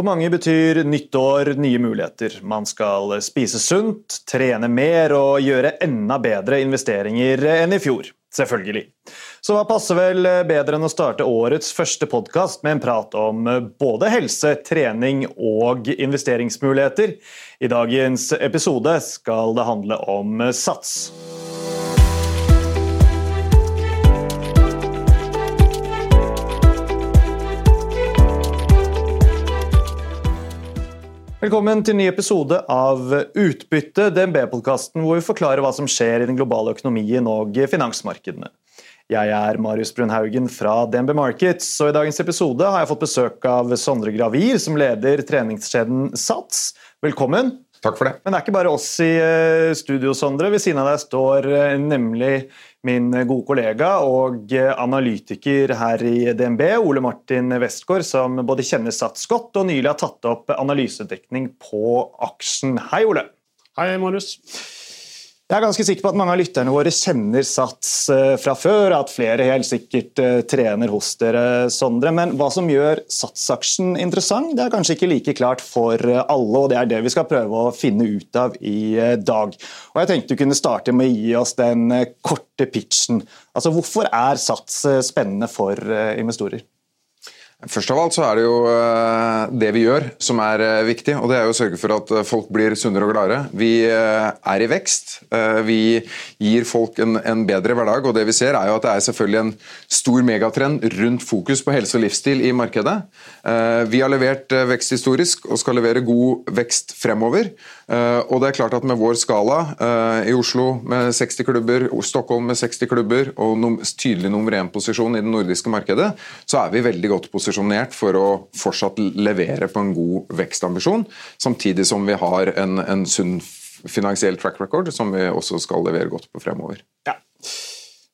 For mange betyr nytt år nye muligheter. Man skal spise sunt, trene mer og gjøre enda bedre investeringer enn i fjor. Selvfølgelig. Så hva passer vel bedre enn å starte årets første podkast med en prat om både helse, trening og investeringsmuligheter? I dagens episode skal det handle om Sats. Velkommen til en ny episode av Utbytte, DNB-podkasten hvor vi forklarer hva som skjer i den globale økonomien og finansmarkedene. Jeg er Marius Brunhaugen fra DNB Markets, og i dagens episode har jeg fått besøk av Sondre Gravir, som leder treningskjeden Sats. Velkommen. Takk for det. Men det er ikke bare oss i eh, studio, Sondre. Ved siden av deg står eh, nemlig min gode kollega og eh, analytiker her i DNB, Ole Martin Westgård, som både kjenner Sats godt og nylig har tatt opp analysedekning på aksjen. Hei, Ole. Hei, Marius. Jeg er ganske sikker på at mange av lytterne våre kjenner Sats eh, fra før, at flere helt sikkert eh, trener hos dere, Sondre. Men hva som gjør Sats-aksjen interessant, det er kanskje ikke like klart for eh, alle, og det er det vi skal prøve å finne ut av i dag. Og jeg tenkte du kunne starte med å gi oss den korte pitchen. Altså, Hvorfor er Sats spennende for investorer? Først av alt så er det jo eh, det vi gjør som er eh, viktig, og det er jo å sørge for at eh, folk blir sunnere og gladere. Vi er i vekst. Vi gir folk en, en, bedre hverdag, og det vi ser er jo at det er selvfølgelig en stor megatrend rundt fokus på helse og livsstil i markedet. Vi har levert vekst historisk og skal levere god vekst fremover. Og det er klart at med vår skala, i Oslo med 60 klubber, Stockholm med 60 klubber og tydelig nummer én-posisjon i det nordiske markedet, så er vi veldig godt posisjonert for å fortsatt levere på en god vekstambisjon, samtidig som vi har en, en sunn finansiell track record som vi også skal levere godt på fremover. Ja.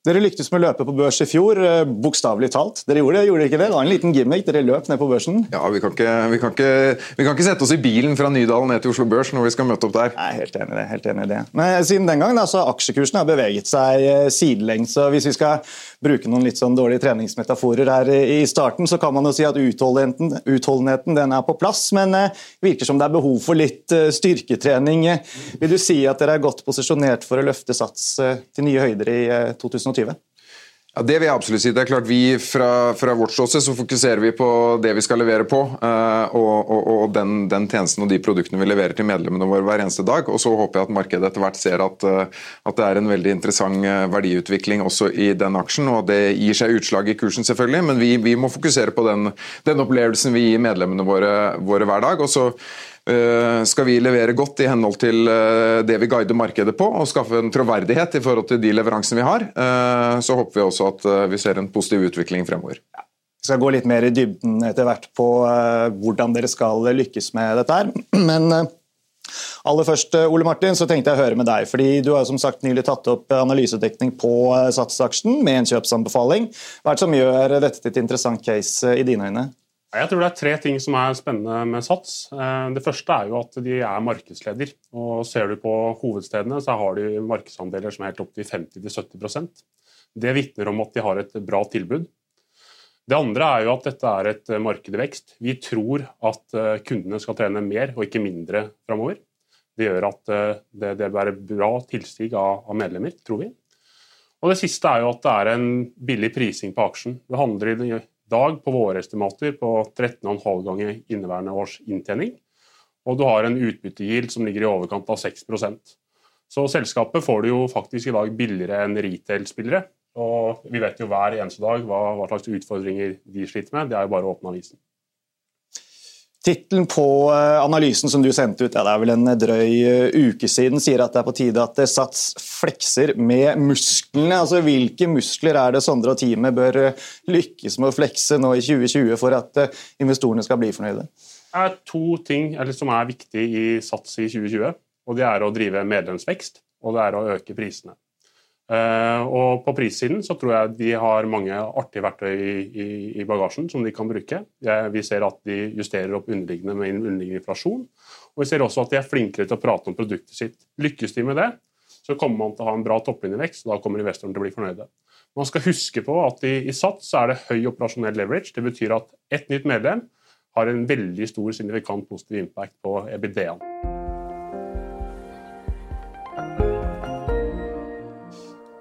Dere lyktes med å løpe på børs i fjor, eh, bokstavelig talt. Dere gjorde det, gjorde ikke det? Det var en liten gimmick, dere løp ned på børsen? Ja, vi kan, ikke, vi, kan ikke, vi kan, ikke, sette oss i bilen fra Nydalen ned til Oslo Børs når vi skal møte opp der. Nei, helt enig i det. helt enig i det. Men siden den gang da, så har aksjekursen beveget seg eh, sidelengs. så Hvis vi skal bruke noen litt sånn dårlige treningsmetaforer her i starten, så kan man jo si at utholdenheten, utholdenheten den er på plass, men det eh, virker som det er behov for litt styrketrening. Vil du si at dere er godt posisjonert for å løfte sats til nye høyder i 2020? Ja, Det vil jeg absolutt si. Det er klart vi Fra, fra vårt ståsted så fokuserer vi på det vi skal levere på, uh, og, og, og den, den, tjenesten og de produktene vi leverer til medlemmene våre hver eneste dag. Og så håper jeg at markedet etter hvert ser at, uh, at det er en veldig interessant uh, verdiutvikling også i den aksjen. og Det gir seg utslag i kursen, selvfølgelig, men vi, vi må fokusere på den, den, opplevelsen vi gir medlemmene våre, våre hver dag. og så Eh, skal vi levere godt i henhold til eh, det vi guider markedet på, og skaffe en troverdighet i forhold til de leveransene vi har, eh, så håper vi også at vi ser en positiv utvikling fremover. Vi skal gå litt mer i dybden etter hvert på hvordan dere skal lykkes med dette. her. Men aller først, Ole Martin, så tenkte jeg å høre med deg. fordi Du har som sagt nylig tatt opp analysedekning på satsaksjen med en kjøpsanbefaling. Hva er det som gjør dette til et interessant case i dine øyne? Jeg tror det er tre ting som er spennende med Sats. Eh, det første er jo at de er markedsleder. Og Ser du på hovedstedene, så har de markedsandeler som er helt opp til 50-70% Det vitner om at de har et bra tilbud. Det andre er jo at dette er et marked i vekst. Vi tror at eh, kundene skal trene mer og ikke mindre framover. Det gjør at eh, det, det blir bra tilstig av, av medlemmer, tror vi. Og Det siste er jo at det er en billig prising på aksjen. Det handler i dag på våre estimater på 13,5 ganger inneværende års inntjening. Og du har en utbyttegild som ligger i overkant av 6% Så selskapet får du jo faktisk i dag billigere enn retail-spillere. Og vi vet jo hver eneste dag hva, hva slags utfordringer de sliter med. Det er jo bare å åpne avisen. Tittelen på eh, analysen som du sendte ut, ja, det er vel en drøy eh, uke siden, sier at det er på tide at Sats flekser med musklene. Altså, Hvilke muskler er det Sondre og teamet bør eh, lykkes med å flekse nå i 2020 for at investorene skal bli fornøyde? Det er to ting som er viktig i Sats i 2020. og Det er å drive medlemsvekst og det er å øke prisene. Uh, og På prissiden så tror jeg de har mange artige verktøy i, i, i bagasjen som de kan bruke. Vi ser at de justerer opp underliggende med underliggende inflasjon. Og vi ser også at de er flinkere til å prate om produktet sitt. Lykkes de med det, så kommer man til å ha en bra topplinjevekst, og da kommer investorene til å bli fornøyde. Man skal huske på at i, i Sats er det høy operasjonell leverage. Det betyr at ett nytt medlem har en veldig stor signifikant positiv impact på EBD-en.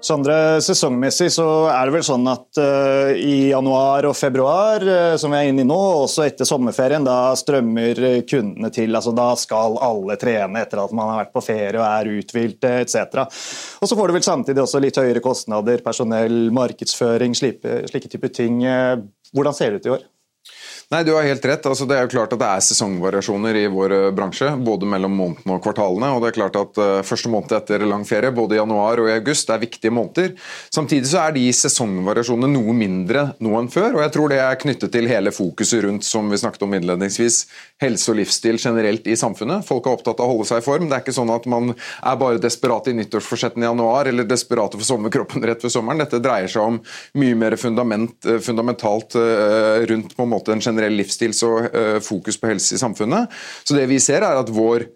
Sondre, sesongmessig så er det vel sånn at uh, i januar og februar, uh, som vi er inne i nå, også etter sommerferien, da strømmer kundene til. altså Da skal alle trene etter at man har vært på ferie og er uthvilt etc. Og så får du vel samtidig også litt høyere kostnader, personell, markedsføring, slike, slike typer ting. Hvordan ser det ut i år? Nei, Du har helt rett. Altså, det er jo klart at det er sesongvariasjoner i vår eh, bransje. Både mellom månedene og kvartalene. og det er klart at uh, Første måned etter lang ferie, både i januar og i august, er viktige måneder. Samtidig så er de sesongvariasjonene noe mindre nå enn før. og Jeg tror det er knyttet til hele fokuset rundt som vi snakket om innledningsvis, helse og livsstil generelt i samfunnet. Folk er opptatt av å holde seg i form. Det er ikke sånn at man er bare desperat i nyttårsforsettene i januar eller desperate for sommerkroppen rett før sommeren. Dette dreier seg om mye mer fundament, eh, fundamentalt uh, rundt på en måte en generell generell livsstils- og uh, fokus på helse i samfunnet. Så det vi ser er at vår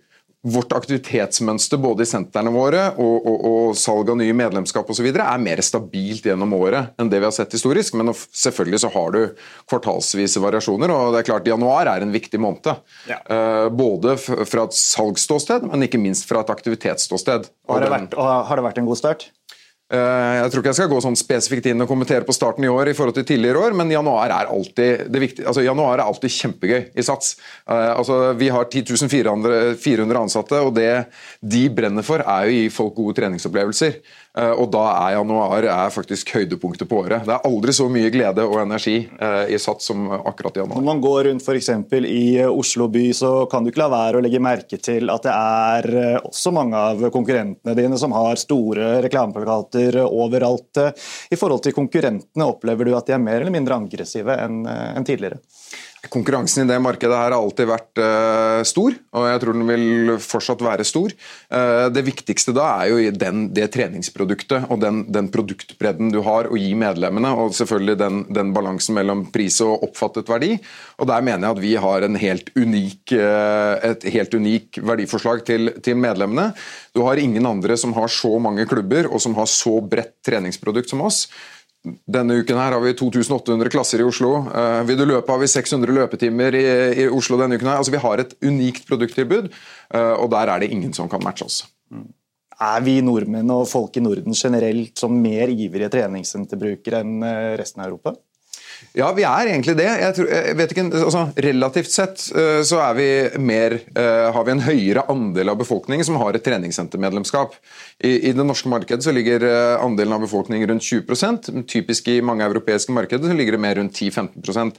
vårt aktivitetsmønster både i sentrene våre og, og, og salg av nye medlemskap og så videre, er mer stabilt gjennom året enn det vi har sett historisk. Men selvfølgelig så har du kvartalsvise variasjoner. og det er klart Januar er en viktig måned. Ja. Uh, både fra et salgsståsted, men ikke minst fra et aktivitetsståsted. Har det, vært, har det vært en god start? Eh, jeg tror ikke jeg skal gå sånn spesifikt inn og kommentere på starten i år i forhold til tidligere år, men januar er alltid det viktige, altså januar er alltid kjempegøy i Sats. Uh, altså, vi har 10 400 ansatte, og det de brenner for, er å gi folk gode treningsopplevelser. Uh, og da er januar er faktisk høydepunktet på året. Det er aldri så mye glede og energi uh, i Sats som akkurat i januar. Når man går rundt f.eks. i Oslo by, så kan du ikke la være å legge merke til at det er også mange av konkurrentene dine som har store reklameplakater overalt. I forhold til konkurrentene, opplever du at de er mer eller mindre aggressive enn tidligere? Konkurransen i det markedet her har alltid vært uh, stor, og jeg tror den vil fortsatt være stor. Uh, det viktigste da er jo den, det treningsproduktet og den, den, produktbredden du har å gi medlemmene, og selvfølgelig den, den, balansen mellom pris og oppfattet verdi. Og Der mener jeg at vi har helt unik, uh, et helt unik verdiforslag til, til, medlemmene. Du har ingen andre som har så mange klubber og som har så bredt treningsprodukt som oss. Denne uken her har vi 2800 klasser i Oslo. Uh, du løpe, har vi 600 løpetimer i, i, Oslo denne uken. her. Altså, Vi har et unikt produkttilbud, uh, og der er det ingen som kan matche oss. Mm. Er vi nordmenn og folk i Norden generelt som mer ivrige treningssenterbrukere enn eh, resten av Europa? Ja, vi er egentlig det. Jeg tror, jeg vet ikke, altså, relativt sett uh, så vi mer, uh, har vi en høyere andel av befolkningen som har et treningssentermedlemskap. I, I, det norske markedet så ligger uh, andelen av befolkningen rundt 20% Typisk i mange europeiske markeder så ligger det mer rundt 10-15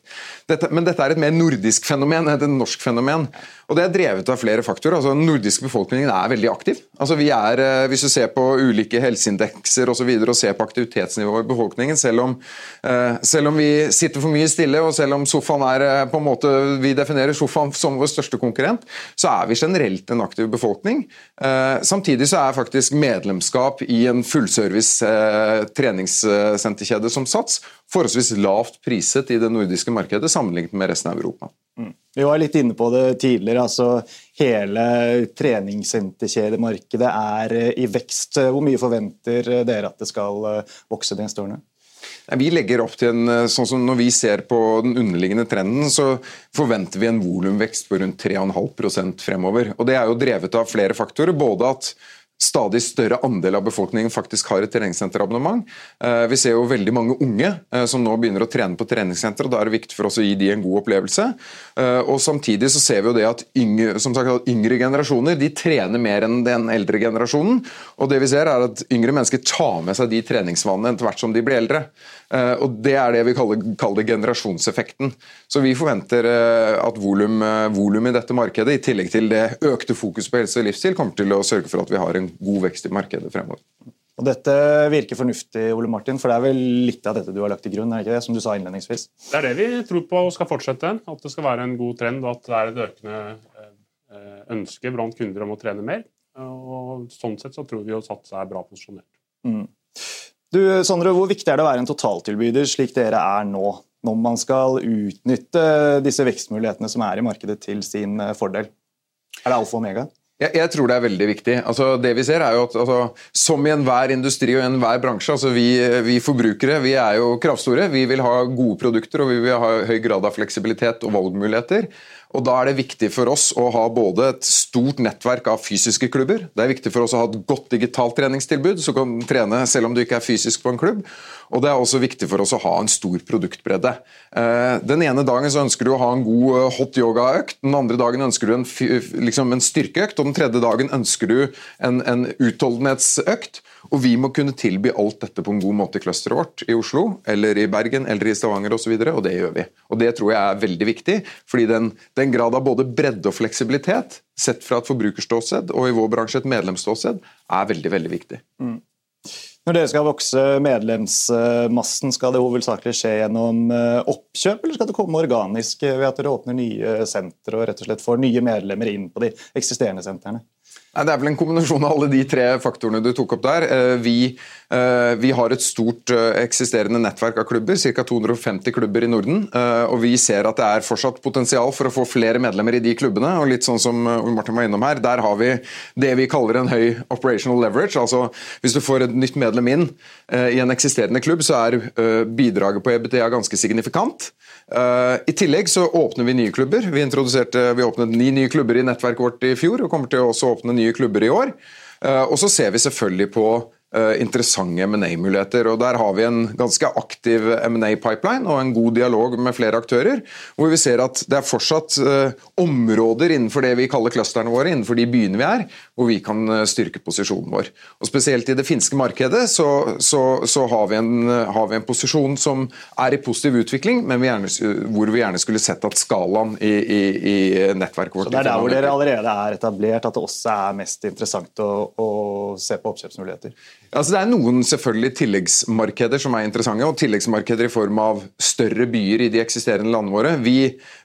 dette, Men dette er et mer nordisk fenomen enn et norsk fenomen. Og Det er drevet av flere faktorer. Altså, den nordiske befolkningen er veldig aktiv. Altså, vi er, Hvis du ser på ulike helseindekser og, så videre, og ser på aktivitetsnivået i befolkningen, selv om, selv om vi sitter for mye stille, og selv om sofaen er eh, på en måte, vi definerer sofaen som vår største konkurrent, så er vi generelt en aktiv befolkning. Eh, samtidig så er faktisk medlemskap i en fullservice eh, treningssenterkjede som Sats forholdsvis lavt priset i det nordiske markedet sammenlignet med resten av Europa. Mm. Vi var litt inne på det tidligere. altså Hele treningssenterkjedemarkedet er i vekst. Hvor mye forventer dere at det skal vokse de neste årene? Vi legger opp til en, eh, sånn som Når vi ser på den underliggende trenden, så forventer vi en volumvekst på rundt 3,5% fremover. Og Det er jo drevet av flere faktorer. Både at stadig større andel av befolkningen faktisk har et treningssenterabonnement. Eh, vi ser jo veldig mange unge eh, som nå begynner å trene på treningssenter, og da er det viktig for oss å gi de en god opplevelse. Og Samtidig så ser vi jo det at yngre, sagt, yngre generasjoner de trener mer enn den eldre generasjonen. og det vi ser er at Yngre mennesker tar med seg de treningsvanene etter hvert som de blir eldre. Og Det er det vi kaller, kaller generasjonseffekten. Så Vi forventer at volum, volum i dette markedet, i tillegg til det økte fokus på helse og livsstil, kommer til å sørge for at vi har en god vekst i markedet fremover. Og Dette virker fornuftig, Ole Martin, for det er vel litt av dette du har lagt til grunn? er ikke det, som du sa innledningsvis? Det er det vi tror på skal fortsette. At det skal være en god trend, og at det er et økende eh, ønske blant kunder om å trene mer. Og Sånn sett så tror vi jo Sats er bra posisjonert. Mm. Du, Sondre, Hvor viktig er det å være en totaltilbyder slik dere er nå, når man skal utnytte disse vekstmulighetene som er i markedet til sin eh, fordel? Er det alfa og omega? Jeg, jeg, tror det er veldig viktig. Altså, det vi ser er jo at altså, Som i enhver industri og enhver bransje, altså vi, vi, forbrukere vi er jo kravstore. Vi vil ha gode produkter og vi vil ha høy grad av fleksibilitet og valgmuligheter. Og Da er det viktig for oss å ha både et stort nettverk av fysiske klubber, det er viktig for oss å ha et godt digitalt treningstilbud, så du kan trene selv om du ikke er fysisk på en klubb. Og det er også viktig for oss å ha en stor produktbredde. Eh, den ene dagen så ønsker du å ha en god eh, hot yoga-økt, den andre dagen ønsker du en, liksom en styrkeøkt, og den tredje dagen ønsker du en, en utholdenhetsøkt. Og vi må kunne tilby alt dette på en god måte i clusteret vårt i Oslo, eller i Bergen eller i Stavanger osv., og, så videre, og det gjør vi. Og Det tror jeg er veldig viktig, fordi den, den grad av både bredde og fleksibilitet, sett fra et forbrukerståsted og i vår bransje et medlemsståsted, er veldig, veldig viktig. Mm. Når dere skal vokse medlemsmassen, skal det hovedsakelig skje gjennom eh, oppkjøp, eller skal det komme organisk ved at dere åpner nye sentre og rett og slett får nye medlemmer inn på de eksisterende sentrene? Det er vel en kombinasjon av alle de tre faktorene du tok opp der. Eh, vi, eh, vi har et stort eh, eksisterende nettverk av klubber, ca. 250 klubber i Norden. Og vi ser at det er fortsatt potensial for å få flere medlemmer i de klubbene. og litt sånn som Martin var innom her, Der har vi det vi kaller en høy operational leverage. altså Hvis du får et nytt medlem inn i en eksisterende klubb, så er bidraget på EBTA ganske signifikant. I tillegg så åpner vi nye klubber. Vi, vi åpnet ni nye klubber i nettverket vårt i fjor, og kommer til å også åpne nye nye klubber i år. Eh, og så ser vi selvfølgelig på interessante M&A-muligheter. og Der har vi en ganske aktiv M&A-pipeline og en god dialog med flere aktører. Hvor vi ser at det er fortsatt uh, områder innenfor det vi kaller clusterne våre, innenfor de byene vi er, hvor vi kan uh, styrke posisjonen vår. Og Spesielt i det finske markedet så, så, så har, vi en, har, vi en, posisjon som er i positiv utvikling, men vi gjerne, hvor vi gjerne skulle sett at skalaen i, i, i nettverket vårt Så Det er der hvor dere allerede er etablert, at det også er mest interessant å, å se på oppkjøpsmuligheter? Altså, det er noen selvfølgelig tilleggsmarkeder som er interessante, og tilleggsmarkeder i form av større byer i de eksisterende landene våre. Vi,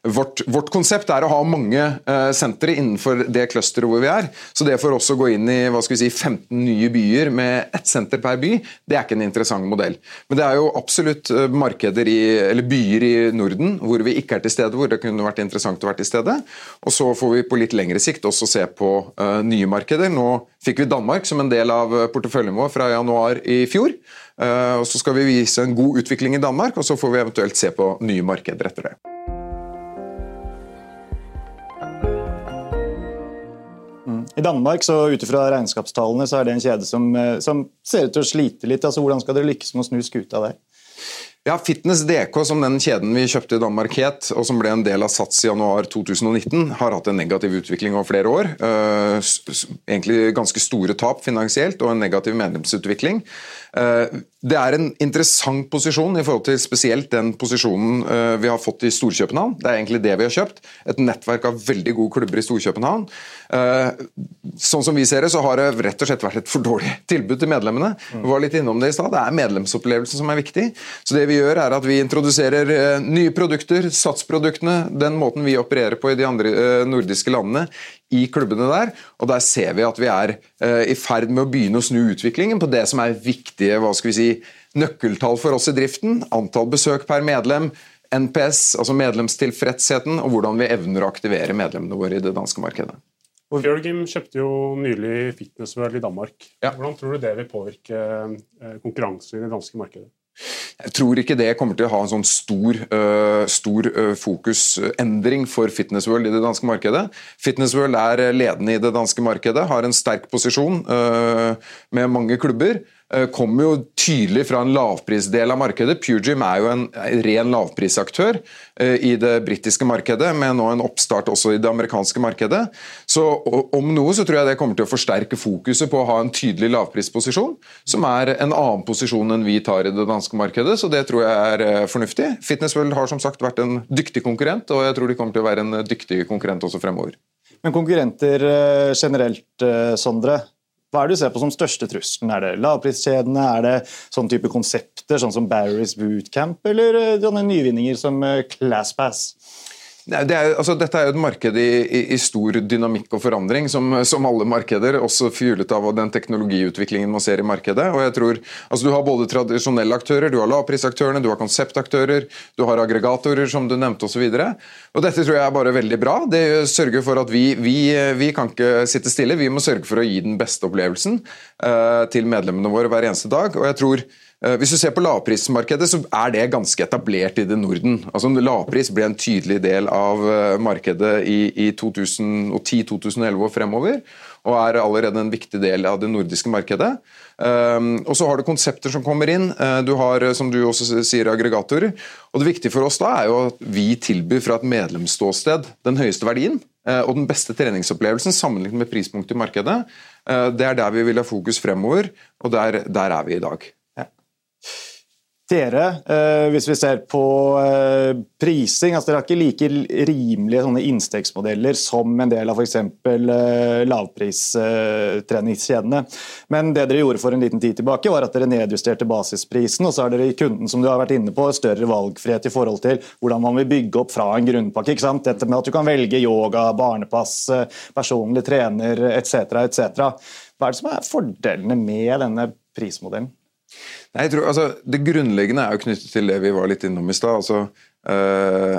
vårt, vårt, konsept er å ha mange uh, sentre innenfor det clusteret hvor vi er. Så det for oss å gå inn i hva skal vi si, 15 nye byer med ett senter per by, det er ikke en interessant modell. Men det er jo absolutt uh, markeder i, eller byer i Norden hvor vi ikke er til stede, hvor det kunne vært interessant å være til stede. Og så får vi på litt lengre sikt også se på uh, nye markeder. Nå fikk vi Danmark som en del av porteføljen vår fra januar i fjor. Eh, og Så skal vi vise en god utvikling i Danmark, og så får vi eventuelt se på nye markeder etter det. Mm. I Danmark, så ut ifra regnskapstallene, så er det en kjede som, eh, som ser ut til å slite litt. altså Hvordan skal dere lykkes med å snu skuta der? Ja, Fitness DK, som den kjeden vi kjøpte i Danmark het, og som ble en del av Sats i januar 2019, har hatt en negativ utvikling over flere år. Uh, egentlig ganske store tap finansielt og en negativ medlemsutvikling. Uh, det er en interessant posisjon i forhold til spesielt den posisjonen uh, vi har fått i Storkjøpenhavn. Det er egentlig det vi har kjøpt. Et nettverk av veldig gode klubber i Storkjøpenhavn. Sånn som vi ser det, så har det rett og slett vært et for dårlig tilbud til medlemmene. Vi var litt innom Det i stad. Det er medlemsopplevelsen som er viktig. Så det vi gjør, er at vi introduserer eh, nye produkter, satsproduktene, den måten vi opererer på i de andre eh, nordiske landene, i klubbene der. Og der ser vi at vi er eh, i ferd med å begynne å snu utviklingen på det som er viktige hva skal vi si, nøkkeltall for oss i driften. Antall besøk per medlem. NPS, altså medlemstilfredsheten, og hvordan vi evner å aktivere medlemmene våre i det danske markedet. Fjørgim kjøpte jo nylig Fitness World i Danmark. Ja. Hvordan tror du det vil påvirke konkurransen i det danske markedet? Jeg tror ikke det kommer til å ha en sånn stor, uh, stor uh, fokusendring for Fitness World i det danske markedet. Fitness World er ledende i det danske markedet, har en sterk posisjon uh, med mange klubber. Eh, kommer jo tydelig fra en lavprisdel av markedet. Pugim er jo en ren lavprisaktør eh, i det britiske markedet, med nå en oppstart også i det amerikanske markedet. Så Om noe så tror jeg det kommer til å forsterke fokuset på å ha en tydelig lavprisposisjon, som er en annen posisjon enn vi tar i det danske markedet, så det tror jeg er eh, fornuftig. Fitness World har som sagt vært en dyktig konkurrent, og jeg tror de kommer til å være en dyktig konkurrent også fremover. Men konkurrenter generelt, Sondre. Hva er det du ser på som største trusselen? Er det lavpriskjedene, er det sånn type konsepter sånn som Barry's Bootcamp, eller eh, sånne nyvinninger som eh, ClassPass? Det er, altså, dette er jo et marked i, i, i, stor dynamikk og forandring, som, som alle markeder. Også fjulet av den teknologiutviklingen man ser i markedet. og jeg tror, altså Du har både tradisjonelle aktører, du har lavprisaktørene, du har konseptaktører, du har aggregatorer, som du nevnte osv. Dette tror jeg er bare veldig bra. Det sørger for at vi, vi, vi kan ikke sitte stille. Vi må sørge for å gi den beste opplevelsen uh, til medlemmene våre hver eneste dag. og jeg tror hvis du ser på lavprismarkedet, så er det ganske etablert i det Norden. Altså Lavpris ble en tydelig del av eh, markedet i, i 2010-2011 og fremover, og er allerede en viktig del av det nordiske markedet. Um, og så har du konsepter som kommer inn. Uh, du har, som du også sier, aggregatorer. Og det viktige for oss da er jo at vi tilbyr fra et medlemsståsted den høyeste verdien og den beste treningsopplevelsen sammenlignet med prispunktet i markedet. Det er der vi vil ha fokus fremover, og der, der er vi i dag. Dere, eh, hvis vi ser på eh, prising, altså dere har ikke like rimelige innstegsmodeller som en del av f.eks. Eh, lavpristreningskjedene. Men det dere gjorde for en liten tid tilbake, var at dere nedjusterte basisprisen, og så har dere i kunden som du har vært inne på, større valgfrihet i forhold til hvordan man vil bygge opp fra en grunnpakke. ikke sant? Dette med at du kan velge yoga, barnepass, personlig trener etc. etc. Hva er det som er fordelene med denne prismodellen? Nei, jeg tror, altså, Det grunnleggende er jo knyttet til det vi var litt innom i stad. Altså, øh,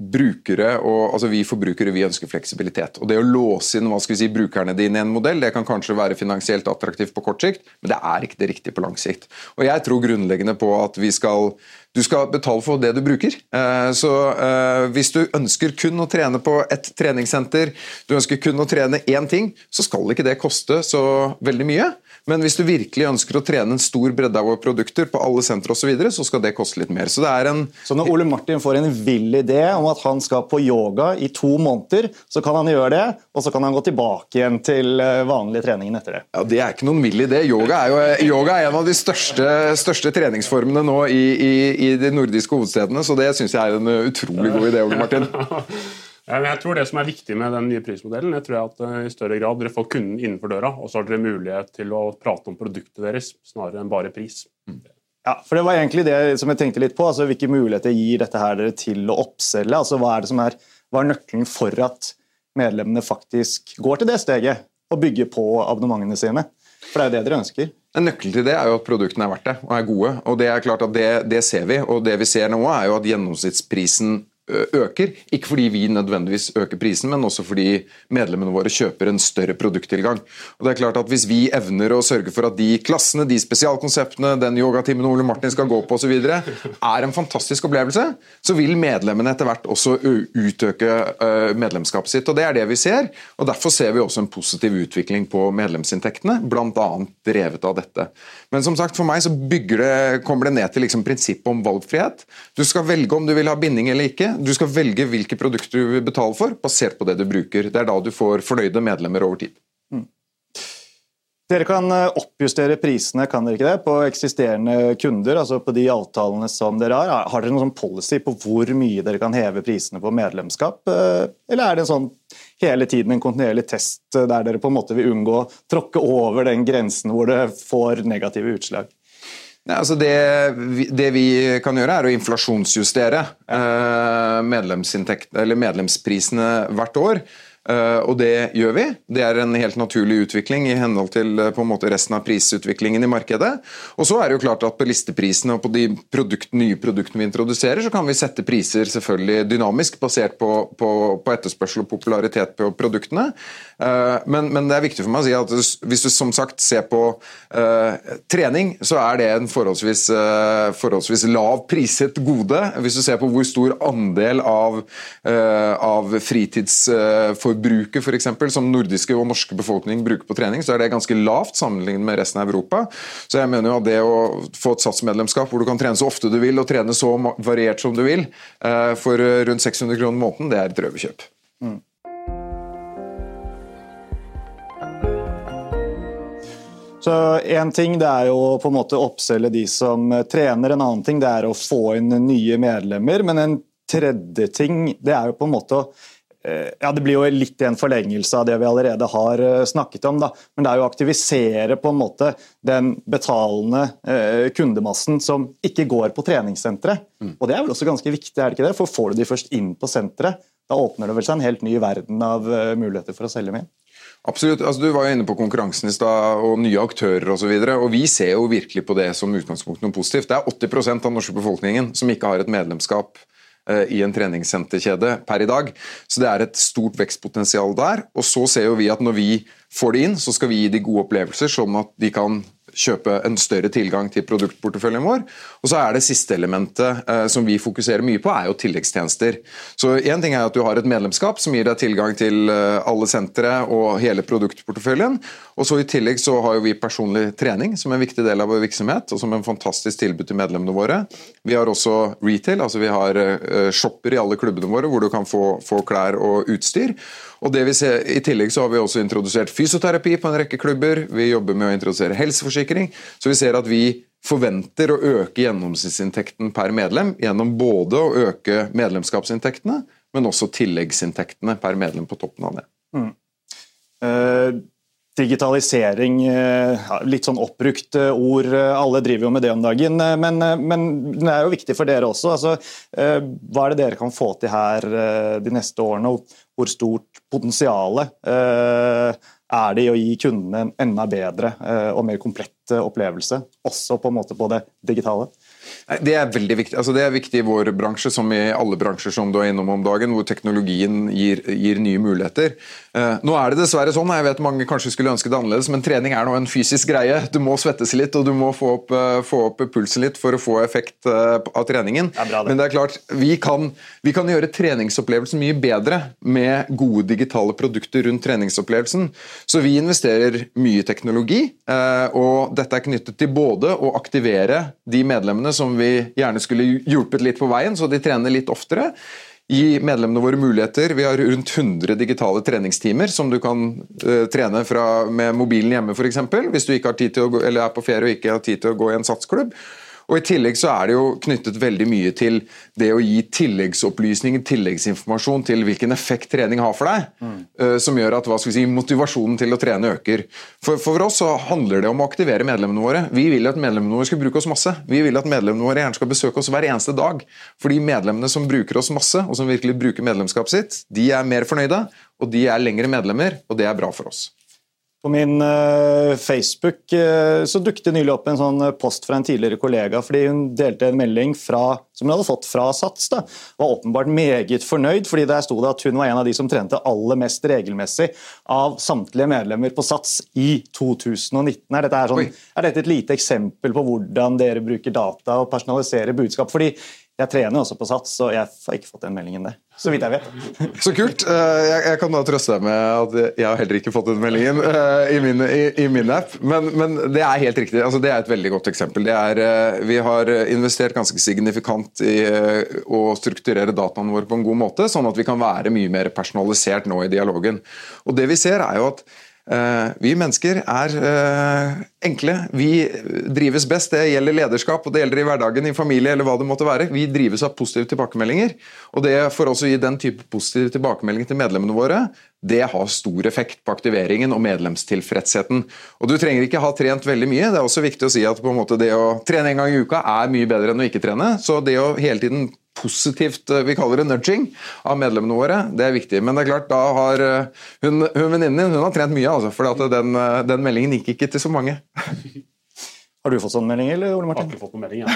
brukere og, altså Vi forbrukere vi ønsker fleksibilitet. og Det å låse inn hva skal vi si, brukerne dine i en modell det kan kanskje være finansielt attraktivt på kort sikt, men det er ikke det riktige på lang sikt. Og Jeg tror grunnleggende på at vi skal du skal betale for det du bruker. Eh, så eh, Hvis du ønsker kun å trene på et treningssenter, du ønsker kun å trene én ting, så skal ikke det koste så veldig mye. Men hvis du virkelig ønsker å trene en stor bredde av våre produkter på alle sentre osv., så, videre, så skal det koste litt mer. Så, det er en... så når Ole Martin får en vill idé om at han skal på yoga i to måneder, så kan han gjøre det, og så kan han gå tilbake igjen til eh, vanlig trening etter det? Ja, Det er ikke noen vill idé. Yoga er jo yoga er en av de største, største treningsformene nå i, i, i de nordiske hovedstedene, så det syns jeg er en utrolig god idé, Ole Martin. Jeg tror Det som er viktig med den nye prismodellen, jeg tror jeg at eh, i større grad dere får kunden innenfor døra, og så har dere mulighet til å prate om produktet deres snarere enn bare pris. Ja, for Det var egentlig det som jeg tenkte litt på. altså Hvilke muligheter gir dette her dere til å oppselge? altså Hva er det som er, hva er nøkkelen for at medlemmene faktisk går til det steget og bygger på abonnementene sine? For det er jo det dere ønsker. En Nøkkelen til det er jo at produktene er verdt det og er gode. og Det er klart at det, det ser vi. og Det vi ser nå, er jo at gjennomsnittsprisen øker. Ikke fordi vi nødvendigvis øker prisen, men også fordi medlemmene våre kjøper en større produkttilgang. Og det er klart at Hvis vi evner å sørge for at de klassene, de spesialkonseptene, den yogatimen Ole Martin skal gå på osv., er en fantastisk opplevelse, så vil medlemmene etter hvert også utøke medlemskapet sitt. og Det er det vi ser. og Derfor ser vi også en positiv utvikling på medlemsinntektene, bl.a. drevet av dette. Men som sagt, for meg så det, kommer det ned til liksom prinsippet om valgfrihet. Du skal velge om du vil ha binding eller ikke. Du skal velge hvilke produkter du vil betale for, basert på det du bruker. Det er da du får fornøyde medlemmer over tid. Mm. Dere kan eh, oppjustere prisene kan dere ikke det, på eksisterende kunder, altså på de avtalene som dere har. Har dere noen sånn policy på hvor mye dere kan heve prisene på medlemskap? Eh, eller er det en sånn hele tiden en kontinuerlig test eh, der dere på en måte vil unngå å tråkke over den grensen hvor det får negative utslag? Nei, altså det, det, vi kan gjøre, er å inflasjonsjustere eh, medlemsprisene hvert år. Uh, og det gjør vi. Det er en helt naturlig utvikling i henhold til uh, på en måte resten av prisutviklingen i markedet. Og så er det jo klart at På listeprisene og på de produkt, nye produktene vi introduserer, så kan vi sette priser selvfølgelig dynamisk basert på, på, på etterspørsel og popularitet på produktene. Uh, men, men, det er viktig for meg å si at hvis du som sagt ser på trening, så er det en forholdsvis, forholdsvis lav priset gode. Hvis du ser på hvor stor andel av, av fritidsforbruk forbruket for eksempel, som nordiske og norske befolkning bruker på trening, så er det ganske lavt sammenlignet med resten av Europa. Så jeg mener jo at det å få et satsmedlemskap hvor du kan trene så ofte du vil og trene så variert som du vil, eh, for rundt 600 kroner måneden, det er et røverkjøp. Mm. Så En ting det er jo på en måte oppselge de som trener, en annen ting det er å få inn nye medlemmer. Men en tredje ting det er jo på en måte å Eh, ja, Det blir jo litt i en forlengelse av det vi allerede har eh, snakket om. Da. Men det er jo å aktivisere på en måte den betalende eh, kundemassen som ikke går på treningssenteret. Mm. Og Det er vel også ganske viktig, er det ikke det? For får du de først inn på senteret, da åpner det vel seg en helt ny verden av muligheter for å selge med. Absolutt. Altså, du var jo inne på konkurransen i stad og nye aktører osv. Vi ser jo virkelig på det som utgangspunkt noe positivt. Det er 80 av den norske befolkningen som ikke har et medlemskap eh, i en treningssenterkjede per i dag. Så det er et stort vekstpotensial der. Og så ser jo vi at når vi får det inn, så skal vi gi de gode opplevelser, sånn at de kan kjøpe en større tilgang til produktporteføljen vår. Og så er det siste elementet eh, som vi fokuserer mye på, er jo tilleggstjenester. Så en ting er at du har et medlemskap som gir deg tilgang til eh, alle sentre og hele produktporteføljen. Og så I tillegg så har jo vi personlig trening som en viktig del av vår virksomhet, og som en fantastisk tilbud til medlemmene våre. Vi har også retail, altså vi har eh, shopper i alle klubbene våre hvor du kan få, få klær og utstyr. Og det vi ser, I tillegg så har vi også introdusert fysioterapi på en rekke klubber. Vi jobber med å introdusere helseforsikring. Så vi ser at vi forventer å øke gjennomsnittsinntekten per medlem gjennom både å øke medlemskapsinntektene, men også tilleggsinntektene per medlem på toppen av det. Mm. Digitalisering, uh, litt sånn oppbrukt uh, ord. Alle driver jo med det om dagen. Men, men det er jo viktig for dere også. Altså, hva er det dere kan få til her de neste årene? Og hvor stort potensial eh, er det i å gi kundene en enda bedre eh, og mer komplett opplevelse, også på, en måte på det digitale? Det er veldig viktig. Altså, det er viktig i vår bransje, som i alle bransjer som du er innom om dagen, hvor teknologien gir, gir nye muligheter. Uh, nå er det dessverre sånn, jeg vet mange kanskje skulle ønske det annerledes, men trening er nå en fysisk greie. Du må svettes litt, og du må få opp, uh, få opp pulsen litt for å få effekt uh, av treningen. Det bra, det. Men det er klart, vi kan, vi kan gjøre treningsopplevelsen mye bedre med gode digitale produkter rundt treningsopplevelsen. Så vi investerer mye teknologi, og dette er knyttet til både å aktivere de medlemmene som vi gjerne skulle hjulpet litt på veien, så de trener litt oftere. Gi medlemmene våre muligheter. Vi har rundt 100 digitale treningstimer som du kan uh, trene fra, med mobilen hjemme f.eks. Hvis du ikke har tid til å gå, eller er på ferie og ikke har tid til å gå i en satsklubb. Og I tillegg så er det jo knyttet veldig mye til det å gi tilleggsopplysninger, tilleggsinformasjon til hvilken effekt trening har for deg, mm. som gjør at si, motivasjonen til å trene øker. For, for, oss så handler det om å aktivere medlemmene våre. Vi vil at medlemmene våre skal bruke oss masse. Vi vil at medlemmene våre gjerne skal besøke oss hver eneste dag. Fordi medlemmene som bruker oss masse, og som virkelig bruker medlemskapet sitt, de er mer fornøyde, og de er lengre medlemmer, og det er bra for oss. På min uh, Facebook uh, så dukket det nylig opp en sånn eh, post fra en tidligere kollega fordi hun delte en melding fra, som hun hadde fått fra Sats. Da. Var åpenbart meget fornøyd, fordi der sto det at hun var en av de som trente aller mest regelmessig av samtlige medlemmer på Sats i 2019. Er dette, sånn, er dette et lite eksempel på hvordan dere bruker data og personaliserer budskap? Fordi jeg trener også på Sats, og jeg har ikke fått den meldingen der. Så vidt jeg vet. Så kult. Eh, jeg, kan da trøste deg med at jeg har heller ikke fått den meldingen eh, i min, i, i min app. Men, men, det er helt riktig. Altså, det er et veldig godt eksempel. Er, eh, vi har investert ganske signifikant i å strukturere dataene våre på en god måte, sånn at vi kan være mye mer personalisert nå i dialogen. Og det vi ser er jo at vi mennesker er eh, enkle. Vi drives best. Det gjelder lederskap, og det gjelder i hverdagen, i familie eller hva det måtte være. Vi drives av positive tilbakemeldinger. Og det for oss å gi den type positive tilbakemeldinger til medlemmene våre, det har stor effekt på aktiveringen og medlemstilfredsheten. Og Du trenger ikke ha trent veldig mye. Det er også viktig å si at det å trene en gang i uka er mye bedre enn å ikke trene. Så det å hele tiden positivt eh, vi kaller det nudging av medlemmene våre. Det er viktig. Men det er klart, da har eh, hun, hun venninnen din hun har trent mye, altså, for den, eh, den, meldingen gikk ikke til så mange. Har du fått sånn melding, eller Ole Martin? Jeg Har ikke fått noen melding, ja.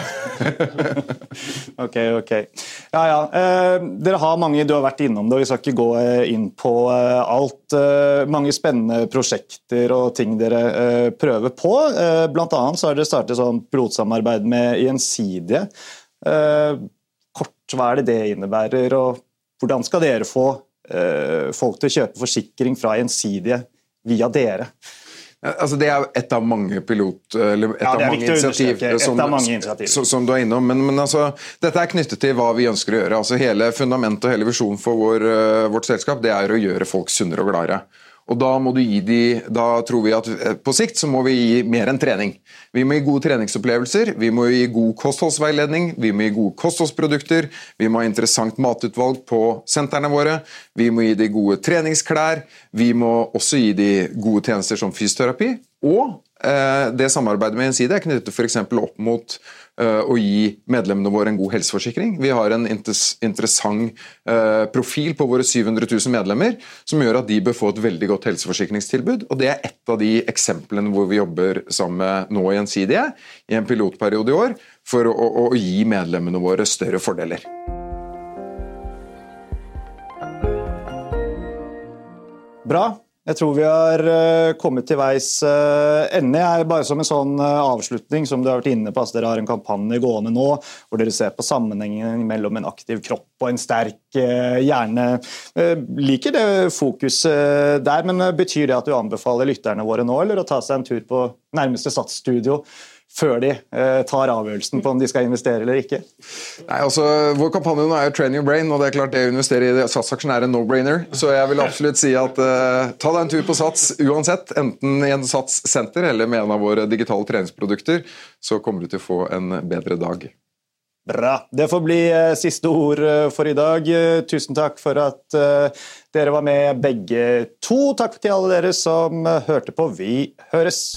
ok, ok. Ja, ja. Eh, dere har mange, du har vært innom det, og vi skal ikke gå inn på eh, alt. Eh, mange spennende prosjekter og ting dere eh, prøver på. blant annet så har dere startet sånn pilotsamarbeid med Gjensidige hva er det det innebærer, og hvordan skal dere få eh, folk til å kjøpe forsikring fra Gjensidige via dere? Altså det er et av mange pilot... Eller et, ja, av, mange initiativ, som, av mange initiativ som, som, du er innom. Men, men altså, dette er knyttet til hva vi ønsker å gjøre. Altså Hele fundamentet og hele visjonen for vår, uh, vårt selskap det er å gjøre folk sunnere og gladere. Og da, må du gi de, da tror vi at eh, på sikt så må vi gi mer enn trening. Vi må gi gode treningsopplevelser, vi må gi god kostholdsveiledning, vi må gi gode kostholdsprodukter, vi må ha interessant matutvalg på sentrene våre, vi må gi de gode treningsklær, vi må også gi de gode tjenester som fysioterapi, Og det samarbeidet med Gjensidige er knyttet f.eks. opp mot eh, å gi medlemmene våre en god helseforsikring. Vi har en interessant eh, profil på våre 700 000 medlemmer som gjør at de bør få et veldig godt helseforsikringstilbud. og Det er ett av de eksemplene hvor vi jobber sammen med nå Gjensidige i en pilotperiode i år for å, å, å gi medlemmene våre større fordeler. Bra. Jeg tror vi har eh, kommet til veis eh, ende. Jeg bare Som en sånn eh, avslutning, som du har vært inne på, altså dere har en kampanje gående nå hvor dere ser på sammenhengen mellom en aktiv kropp og en sterk hjerne. Liker det fokuset der, men betyr det at du anbefaler lytterne våre nå eller å ta seg en tur på nærmeste satsstudio før de eh, tar avgjørelsen på om de skal investere eller ikke? Nei, altså, Vår kampanje nå er jo 'Train your brain', og det er klart det å investere i Sats-aksjen er en no-brainer. Så jeg vil absolutt si at uh, ta deg en tur på Sats uansett, enten i en Sats-senter eller med en av våre digitale treningsprodukter, så kommer du til å få en bedre dag. Bra. Det får bli uh, siste ord uh, for i dag. tusen takk for at dere var med begge to. Takk til alle dere som hørte på. Vi høres.